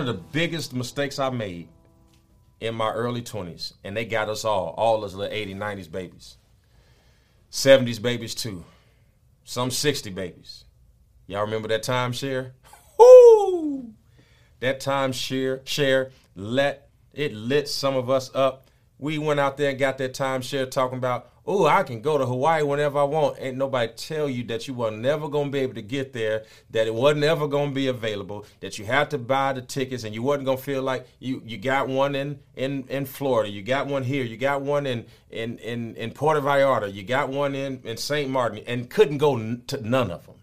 of the biggest mistakes I made in my early 20s, and they got us all, all those little 80s, 90s babies, 70s babies too, some 60 babies. Y'all remember that timeshare? Woo! That timeshare share let it lit some of us up. We went out there and got that timeshare talking about oh, I can go to Hawaii whenever I want. Ain't nobody tell you that you were never gonna be able to get there, that it wasn't ever gonna be available, that you had to buy the tickets and you wasn't gonna feel like you you got one in in in Florida, you got one here, you got one in in in, in Puerto Vallarta, you got one in in St. Martin, and couldn't go to none of them.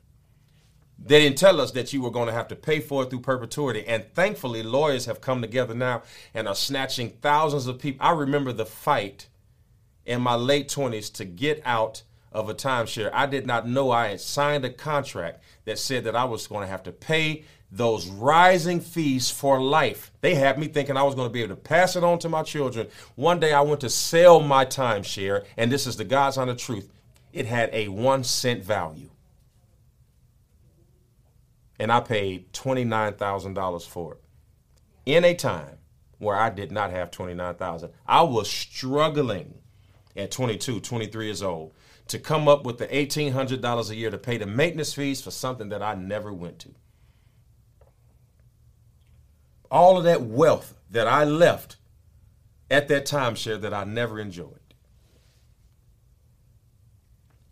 They didn't tell us that you were going to have to pay for it through perpetuity. And thankfully, lawyers have come together now and are snatching thousands of people. I remember the fight in my late 20s to get out of a timeshare. I did not know I had signed a contract that said that I was going to have to pay those rising fees for life. They had me thinking I was going to be able to pass it on to my children. One day I went to sell my timeshare, and this is the God's honest truth. It had a one cent value. And I paid $29,000 for it in a time where I did not have 29,000. I was struggling at 22, 23 years old to come up with the $1,800 a year to pay the maintenance fees for something that I never went to. All of that wealth that I left at that timeshare that I never enjoyed.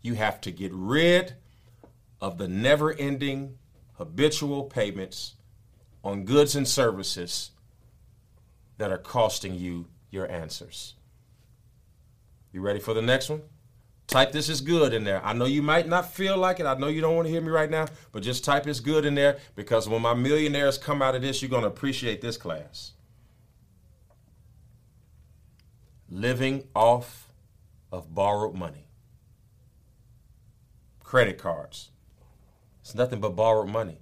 You have to get rid of the never ending habitual payments on goods and services that are costing you your answers. You ready for the next one? Type this is good in there. I know you might not feel like it. I know you don't want to hear me right now, but just type is good in there because when my millionaires come out of this, you're going to appreciate this class. Living off of borrowed money. Credit cards. It's nothing but borrowed money.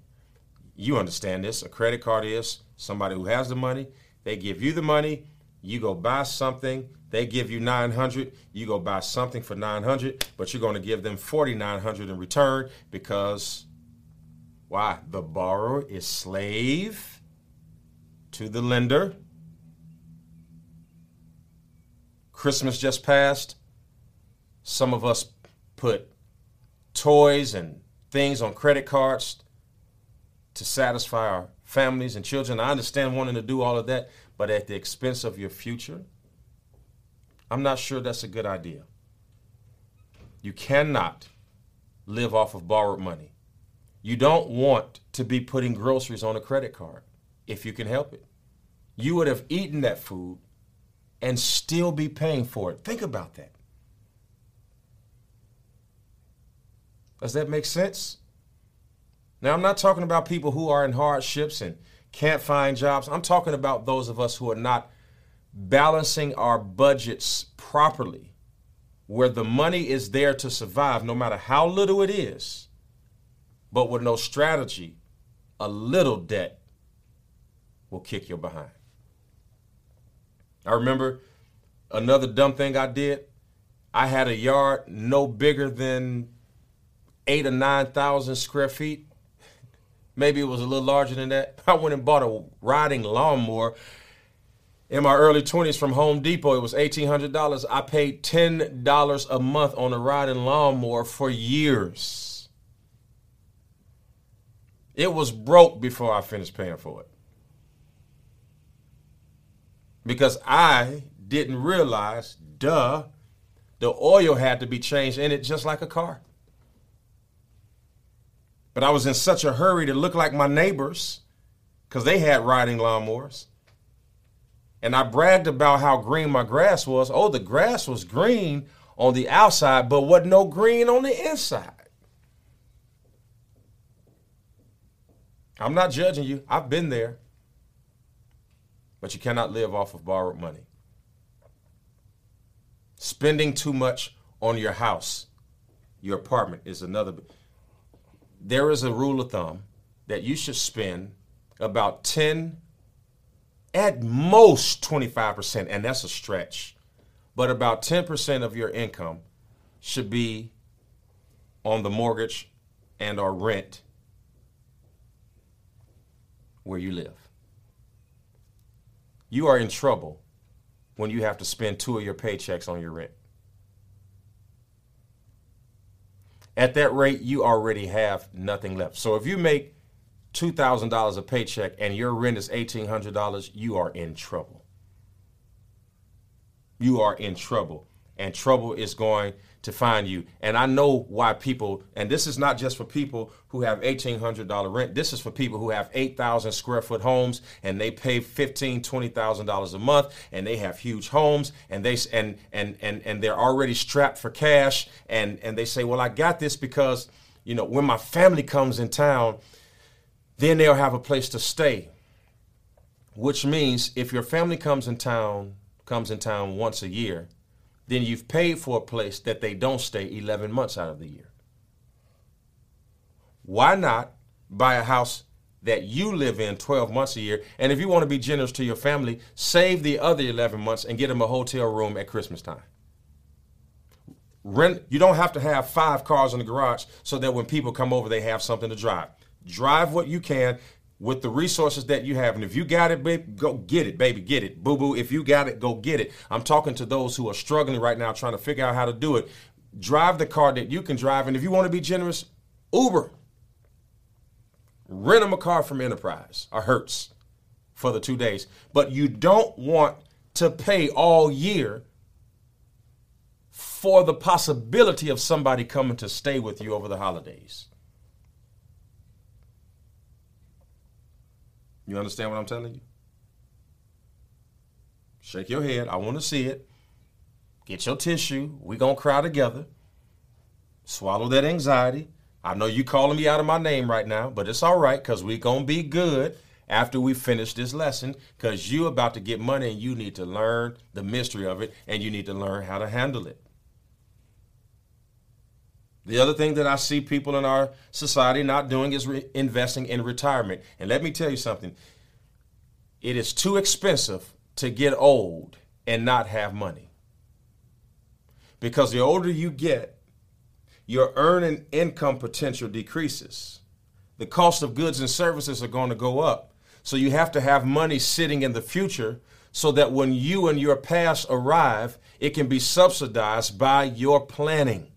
You understand this. A credit card is somebody who has the money, they give you the money, you go buy something, they give you 900, you go buy something for 900, but you're going to give them 4900 in return because why? The borrower is slave to the lender. Christmas just passed. Some of us put toys and things on credit cards to satisfy our families and children. I understand wanting to do all of that, but at the expense of your future I'm not sure that's a good idea. You cannot live off of borrowed money. You don't want to be putting groceries on a credit card if you can help it. You would have eaten that food and still be paying for it. Think about that. Does that make sense? Now, I'm not talking about people who are in hardships and can't find jobs. I'm talking about those of us who are not balancing our budgets properly, where the money is there to survive no matter how little it is, but with no strategy, a little debt will kick you behind. I remember another dumb thing I did. I had a yard no bigger than eight or nine thousand square feet. Maybe it was a little larger than that. I went and bought a riding lawnmower in my early 20s from Home Depot. It was $1,800. I paid $10 a month on a riding lawnmower for years. It was broke before I finished paying for it. Because I didn't realize, duh, the oil had to be changed in it just like a car. But I was in such a hurry to look like my neighbors because they had riding lawnmowers and I bragged about how green my grass was. Oh, the grass was green on the outside, but wasn't no green on the inside. I'm not judging you. I've been there. But you cannot live off of borrowed money. Spending too much on your house, your apartment is another. There is a rule of thumb that you should spend about 10 at most 25%, and that's a stretch, but about 10% of your income should be on the mortgage and or rent where you live. You are in trouble when you have to spend two of your paychecks on your rent. At that rate, you already have nothing left. So if you make $2,000 a paycheck and your rent is $1,800, you are in trouble. You are in trouble. And trouble is going to find you. And I know why people, and this is not just for people who have $1,800 rent. This is for people who have 8,000 square foot homes and they pay $15,000, $20,000 a month and they have huge homes and they, and, and, and, and they're already strapped for cash. And, and they say, well, I got this because, you know, when my family comes in town, then they'll have a place to stay. Which means if your family comes in town, comes in town once a year, then you've paid for a place that they don't stay 11 months out of the year. Why not buy a house that you live in 12 months a year? And if you want to be generous to your family, save the other 11 months and get them a hotel room at Christmas time. Rent, you don't have to have five cars in the garage so that when people come over, they have something to drive. Drive what you can with the resources that you have. And if you got it, baby, go get it, baby, get it. Boo boo, if you got it, go get it. I'm talking to those who are struggling right now trying to figure out how to do it. Drive the car that you can drive. And if you want to be generous, Uber. Rent them a car from Enterprise or Hertz for the two days. But you don't want to pay all year for the possibility of somebody coming to stay with you over the holidays. You understand what I'm telling you? Shake your head. I want to see it. Get your tissue. we going to cry together. Swallow that anxiety. I know you calling me out of my name right now, but it's all right because we going to be good after we finish this lesson because you about to get money and you need to learn the mystery of it and you need to learn how to handle it. The other thing that I see people in our society not doing is re- investing in retirement. And let me tell you something it is too expensive to get old and not have money. Because the older you get, your earning income potential decreases. The cost of goods and services are going to go up. So you have to have money sitting in the future so that when you and your past arrive, it can be subsidized by your planning.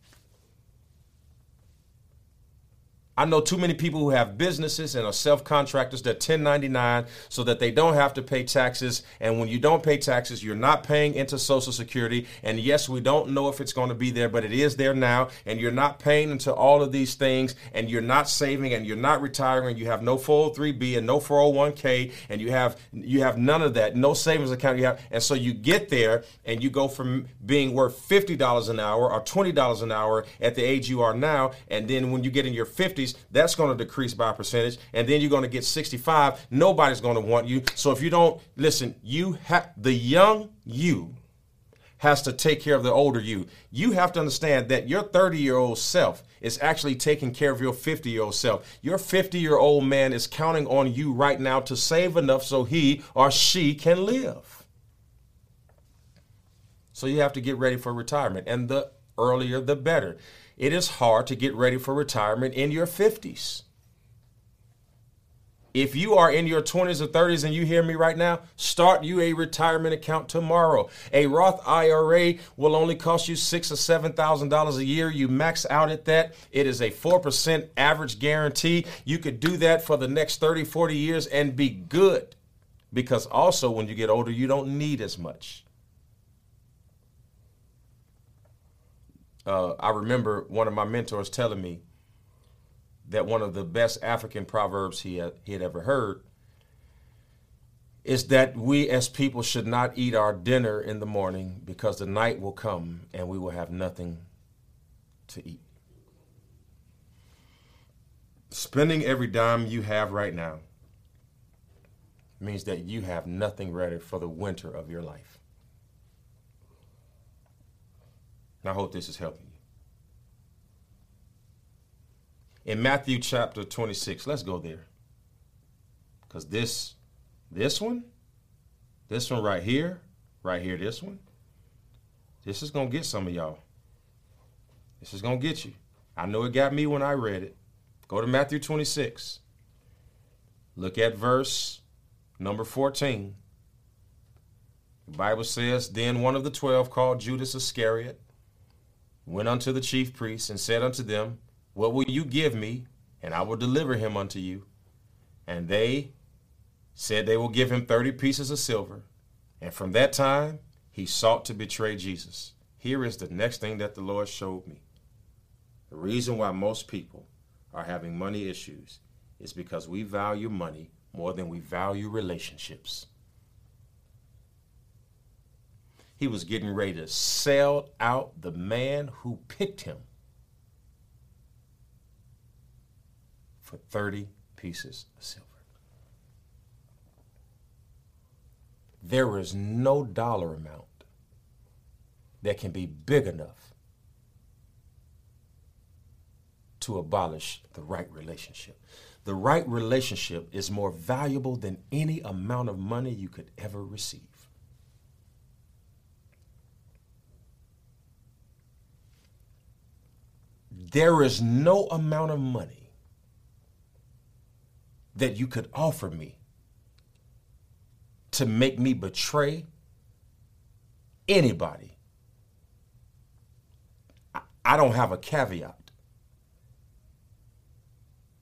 I know too many people who have businesses and are self contractors that 1099 so that they don't have to pay taxes. And when you don't pay taxes, you're not paying into Social Security. And yes, we don't know if it's going to be there, but it is there now. And you're not paying into all of these things, and you're not saving, and you're not retiring. You have no 403b and no 401k, and you have you have none of that, no savings account. You have, and so you get there, and you go from being worth fifty dollars an hour or twenty dollars an hour at the age you are now, and then when you get in your 50s that's going to decrease by percentage. And then you're going to get 65. Nobody's going to want you. So if you don't listen, you have the young you has to take care of the older you. You have to understand that your 30 year old self is actually taking care of your 50 year old self. Your 50 year old man is counting on you right now to save enough so he or she can live. So you have to get ready for retirement. And the earlier, the better it is hard to get ready for retirement in your 50s. If you are in your 20s or 30s and you hear me right now, start you a retirement account tomorrow. A Roth IRA will only cost you six or seven thousand dollars a year. You max out at that. It is a four percent average guarantee. You could do that for the next 30, 40 years and be good. Because also when you get older, you don't need as much. Uh, I remember one of my mentors telling me that one of the best African proverbs he had, he had ever heard is that we as people should not eat our dinner in the morning because the night will come and we will have nothing to eat. Spending every dime you have right now means that you have nothing ready for the winter of your life. And I hope this is helping you. In Matthew chapter 26, let's go there. Because this, this one, this one right here, right here, this one, this is going to get some of y'all. This is going to get you. I know it got me when I read it. Go to Matthew 26. Look at verse number 14. The Bible says, Then one of the twelve, called Judas Iscariot, went unto the chief priests and said unto them, What will you give me, and I will deliver him unto you? And they said they will give him thirty pieces of silver. And from that time, he sought to betray Jesus. Here is the next thing that the Lord showed me. The reason why most people are having money issues is because we value money more than we value relationships. He was getting ready to sell out the man who picked him for 30 pieces of silver. There is no dollar amount that can be big enough to abolish the right relationship. The right relationship is more valuable than any amount of money you could ever receive. There is no amount of money that you could offer me to make me betray anybody. I don't have a caveat.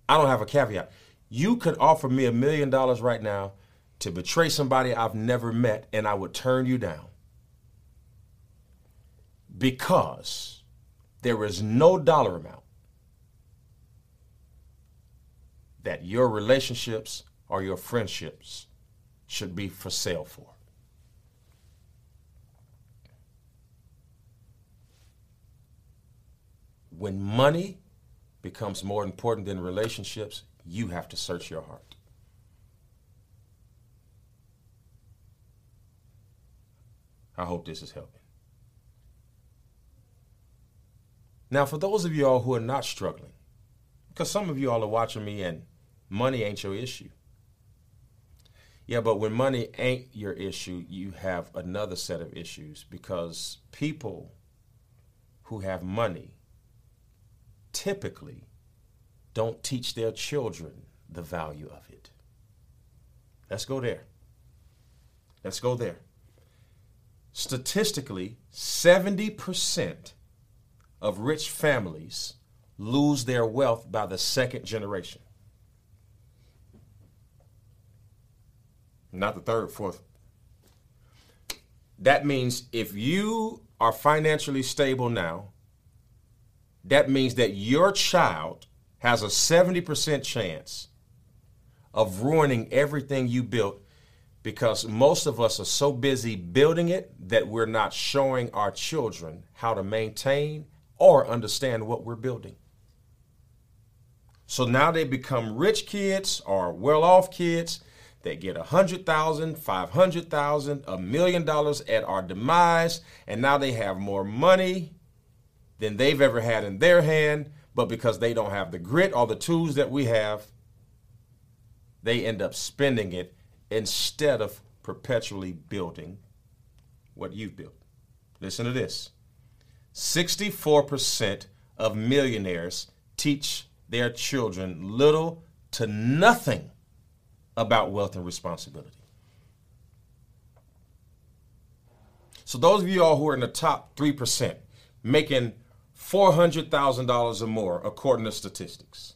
I don't have a caveat. You could offer me a million dollars right now to betray somebody I've never met, and I would turn you down. Because there is no dollar amount that your relationships or your friendships should be for sale for. When money becomes more important than relationships, you have to search your heart. I hope this is helping. Now, for those of you all who are not struggling, because some of you all are watching me and money ain't your issue. Yeah, but when money ain't your issue, you have another set of issues because people who have money typically don't teach their children the value of it. Let's go there. Let's go there. Statistically, 70% of rich families lose their wealth by the second generation. Not the third, fourth. That means if you are financially stable now, that means that your child has a 70% chance of ruining everything you built because most of us are so busy building it that we're not showing our children how to maintain or understand what we're building. So now they become rich kids or well off kids. They get a hundred thousand, five hundred thousand, a million dollars at our demise, and now they have more money than they've ever had in their hand, but because they don't have the grit or the tools that we have, they end up spending it instead of perpetually building what you've built. Listen to this 64% of millionaires teach their children little to nothing about wealth and responsibility. So, those of you all who are in the top 3%, making $400,000 or more, according to statistics.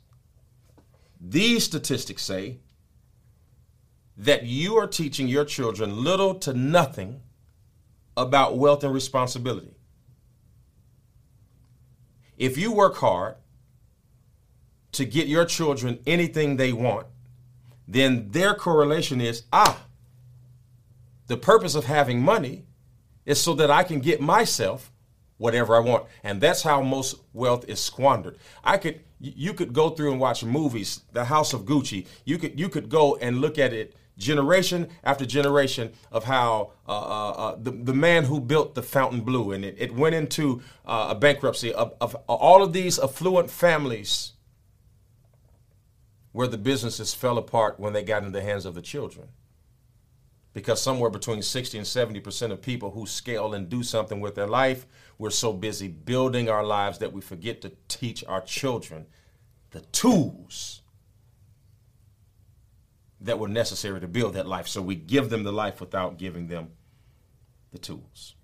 These statistics say that you are teaching your children little to nothing about wealth and responsibility. If you work hard to get your children anything they want, then their correlation is ah, the purpose of having money is so that I can get myself whatever I want. And that's how most wealth is squandered. I could you could go through and watch movies, The House of Gucci. You could you could go and look at it generation after generation of how uh, uh, uh, the, the man who built the Fontainebleau and it, it went into uh, a bankruptcy of, of all of these affluent families where the businesses fell apart when they got into the hands of the children because somewhere between 60 and 70% of people who scale and do something with their life, we're so busy building our lives that we forget to teach our children the tools that were necessary to build that life. So we give them the life without giving them the tools.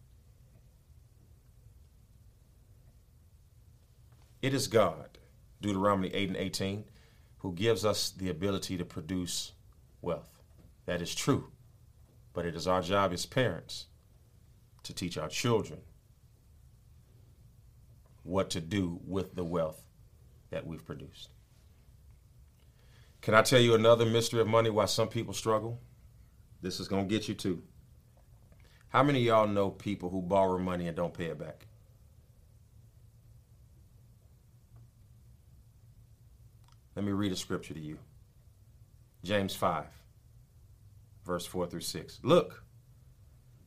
It is God, Deuteronomy 8 and 18, who gives us the ability to produce wealth. That is true. But it is our job as parents to teach our children what to do with the wealth that we've produced. Can I tell you another mystery of money why some people struggle? This is going to get you too. How many of y'all know people who borrow money and don't pay it back? Let me read a scripture to you. James 5, verse 4 through 6. Look,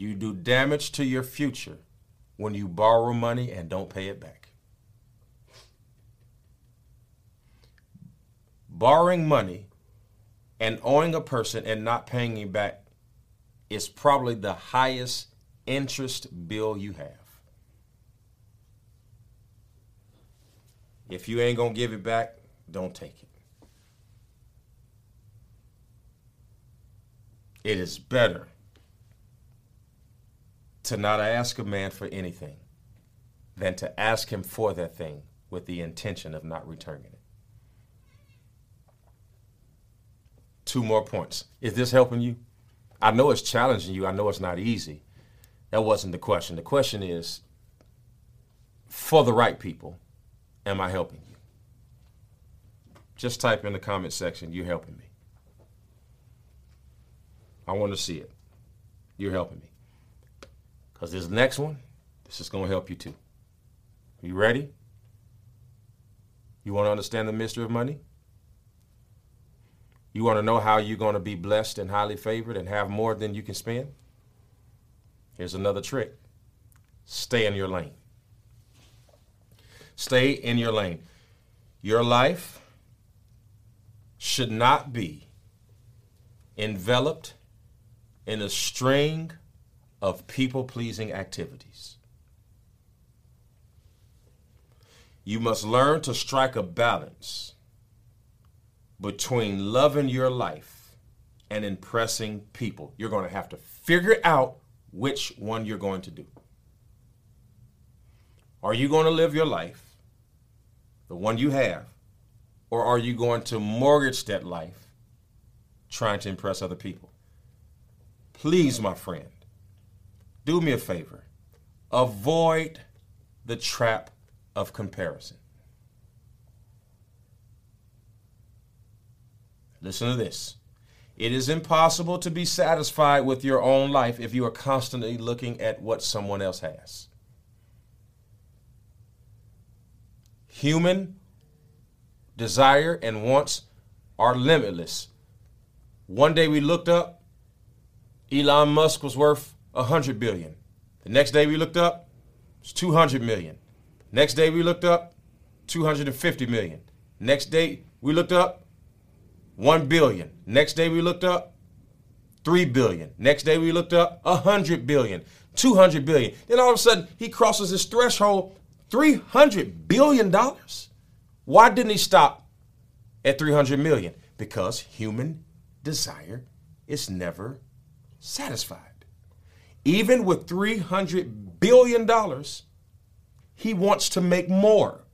you do damage to your future when you borrow money and don't pay it back. Borrowing money and owing a person and not paying him back is probably the highest interest bill you have. If you ain't going to give it back, don't take it. It is better to not ask a man for anything than to ask him for that thing with the intention of not returning it. Two more points. Is this helping you? I know it's challenging you. I know it's not easy. That wasn't the question. The question is for the right people, am I helping you? Just type in the comment section, you're helping me. I want to see it. You're helping me. Because this next one, this is going to help you too. You ready? You want to understand the mystery of money? You want to know how you're going to be blessed and highly favored and have more than you can spend? Here's another trick stay in your lane. Stay in your lane. Your life should not be enveloped in a string of people pleasing activities. You must learn to strike a balance between loving your life and impressing people. You're going to have to figure out which one you're going to do. Are you going to live your life, the one you have, or are you going to mortgage that life trying to impress other people? Please, my friend, do me a favor. Avoid the trap of comparison. Listen to this. It is impossible to be satisfied with your own life if you are constantly looking at what someone else has. Human desire and wants are limitless. One day we looked up, Elon Musk was worth 100 billion. The next day we looked up, it's 200 million. Next day we looked up, 250 million. Next day we looked up, 1 billion. Next day we looked up 3 billion. Next day we looked up 100 billion, 200 billion. Then all of a sudden he crosses his threshold 300 billion dollars. Why didn't he stop at 300 million? Because human desire is never satisfied. Even with 300 billion dollars, he wants to make more.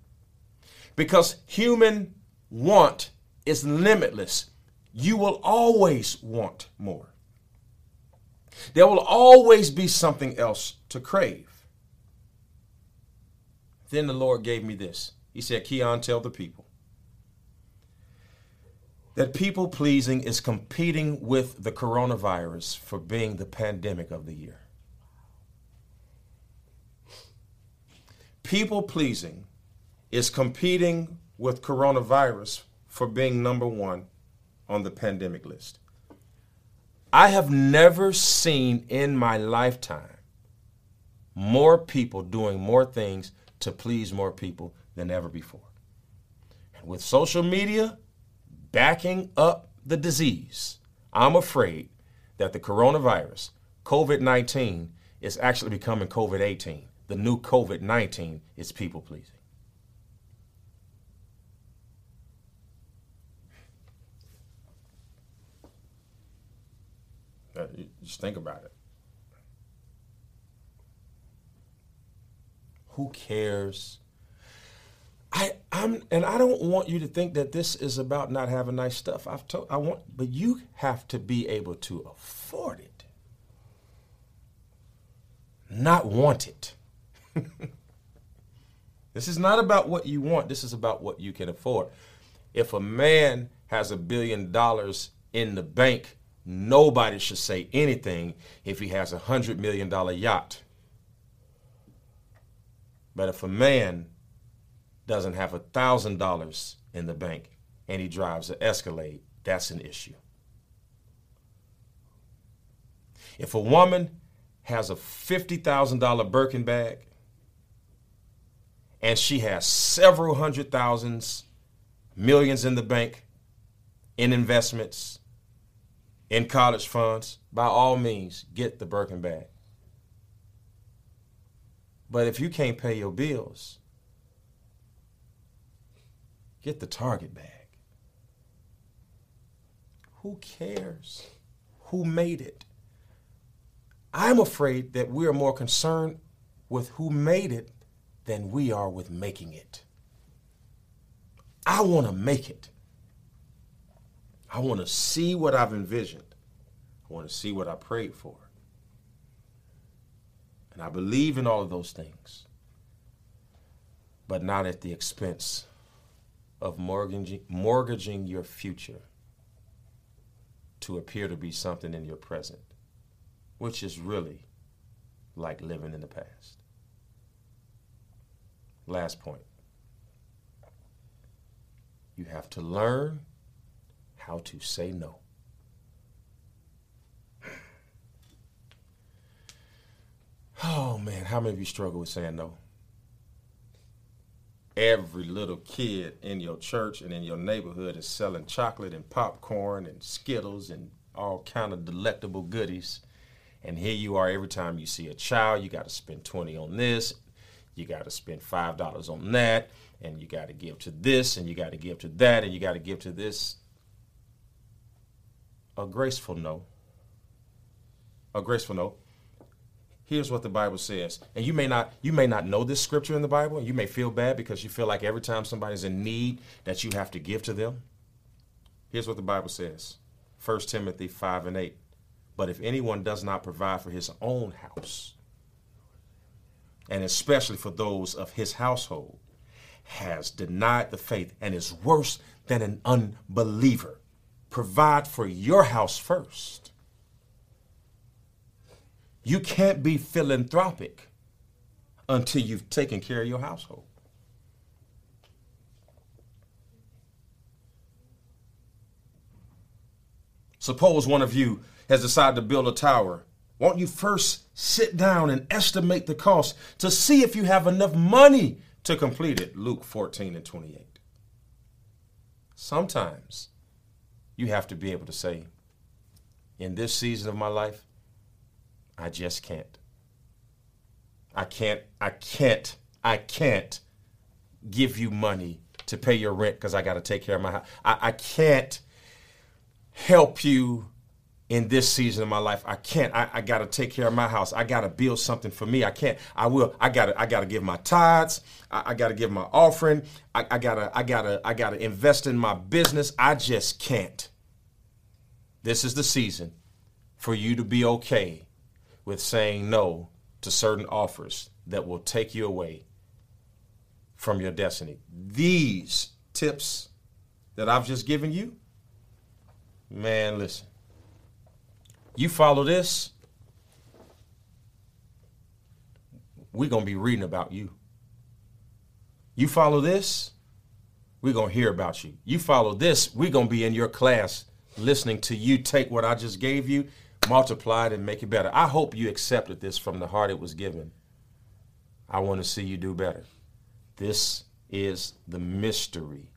Because human want is limitless. You will always want more. There will always be something else to crave. Then the Lord gave me this. He said, Keion, tell the people that people pleasing is competing with the coronavirus for being the pandemic of the year. People pleasing is competing with coronavirus for being number one on the pandemic list. I have never seen in my lifetime more people doing more things to please more people than ever before. And with social media backing up the disease, I'm afraid that the coronavirus, COVID 19, is actually becoming COVID 18. The new COVID 19 is people pleasing. Uh, just think about it. Who cares? I I'm and I don't want you to think that this is about not having nice stuff. I've told I want but you have to be able to afford it. Not want it. this is not about what you want, this is about what you can afford. If a man has a billion dollars in the bank, nobody should say anything if he has a hundred million dollar yacht. But if a man doesn't have a thousand dollars in the bank and he drives an Escalade, that's an issue. If a woman has a $50,000 Birkin bag and she has several hundred thousands, millions in the bank, in investments, in college funds, by all means, get the Birkin bag. But if you can't pay your bills, get the Target bag. Who cares who made it? I'm afraid that we are more concerned with who made it than we are with making it. I want to make it. I want to see what I've envisioned. I want to see what I prayed for. And I believe in all of those things, but not at the expense of mortgaging, mortgaging your future to appear to be something in your present, which is really like living in the past. Last point. You have to learn how to say no. Oh man, how many of you struggle with saying no? Every little kid in your church and in your neighborhood is selling chocolate and popcorn and Skittles and all kind of delectable goodies. And here you are every time you see a child, you got to spend 20 on this, you got to spend $5 on that, and you got to give to this, and you got to give to that, and you got to give to this. A graceful no. A graceful no here's what the bible says. And you may not you may not know this scripture in the bible. And you may feel bad because you feel like every time somebody's in need that you have to give to them. Here's what the bible says. 1 timothy 5 and 8 but if anyone does not provide for his own house and especially for those of his household has denied the faith and is worse than an unbeliever provide for your house first you can't be philanthropic until you've taken care of your household. Suppose one of you has decided to build a tower. Won't you first sit down and estimate the cost to see if you have enough money to complete it? Luke 14 and 28. Sometimes you have to be able to say, in this season of my life, I just can't. I can't, I can't, I can't give you money to pay your rent because I got to take care of my house. I, I can't help you in this season of my life. I can't. I, I got to take care of my house. I got to build something for me. I can't. I will. I got to. I got to give my tithes. I, I got to give my offering. I, I gotta. I gotta. I gotta invest in my business. I just can't. This is the season for you to be okay with saying no to certain offers that will take you away from your destiny. These tips that I've just given you, man, listen. You follow this, we're going to be reading about you. You follow this, we're going to hear about you. You follow this, we're going to be in your class listening to you take what I just gave you multiply it and make it better. I hope you accepted this from the heart it was given I want to see you do better. This is the mystery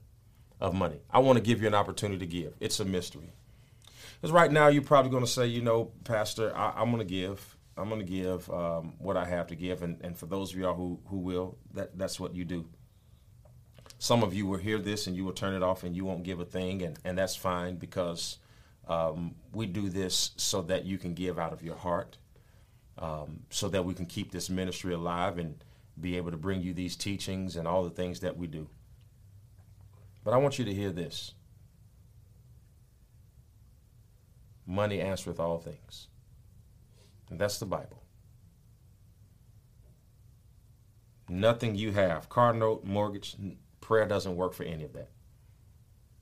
of money. I want to give you an opportunity to give. It's a mystery. Because right now you're probably going to say, you know, Pastor, I, am going to give. I'm going to give um, what I have to give, and, and for those of y'all who who will, that that's what you do. Some of you will hear this and you will turn it off and you won't give a thing, and, and that's fine because um, we do this so that you can give out of your heart, um, so that we can keep this ministry alive and be able to bring you these teachings and all the things that we do. But I want you to hear this money answereth all things. And that's the Bible. Nothing you have, car note, mortgage, prayer doesn't work for any of that.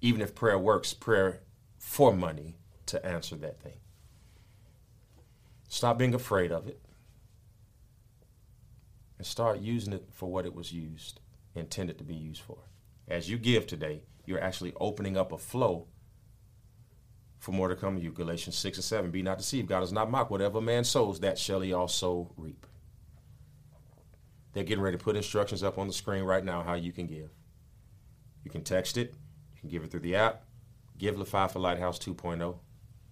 Even if prayer works, prayer for money to answer that thing. Stop being afraid of it and start using it for what it was used, intended to be used for. As you give today, you're actually opening up a flow for more to come to you. Galatians 6 and 7. Be not deceived. God is not mocked. Whatever man sows, that shall he also reap. They're getting ready to put instructions up on the screen right now how you can give. You can text it, you can give it through the app, Givelify for Lighthouse 2.0,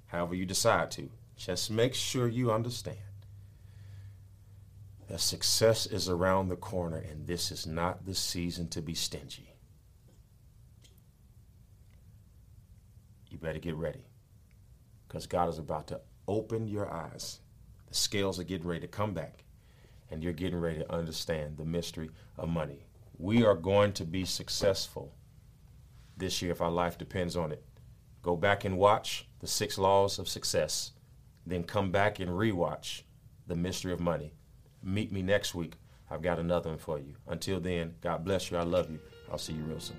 however you decide to. Just make sure you understand that success is around the corner and this is not the season to be stingy. You better get ready because God is about to open your eyes. The scales are getting ready to come back, and you're getting ready to understand the mystery of money. We are going to be successful this year if our life depends on it. Go back and watch the six laws of success, then come back and rewatch the mystery of money. Meet me next week. I've got another one for you. Until then, God bless you. I love you. I'll see you real soon.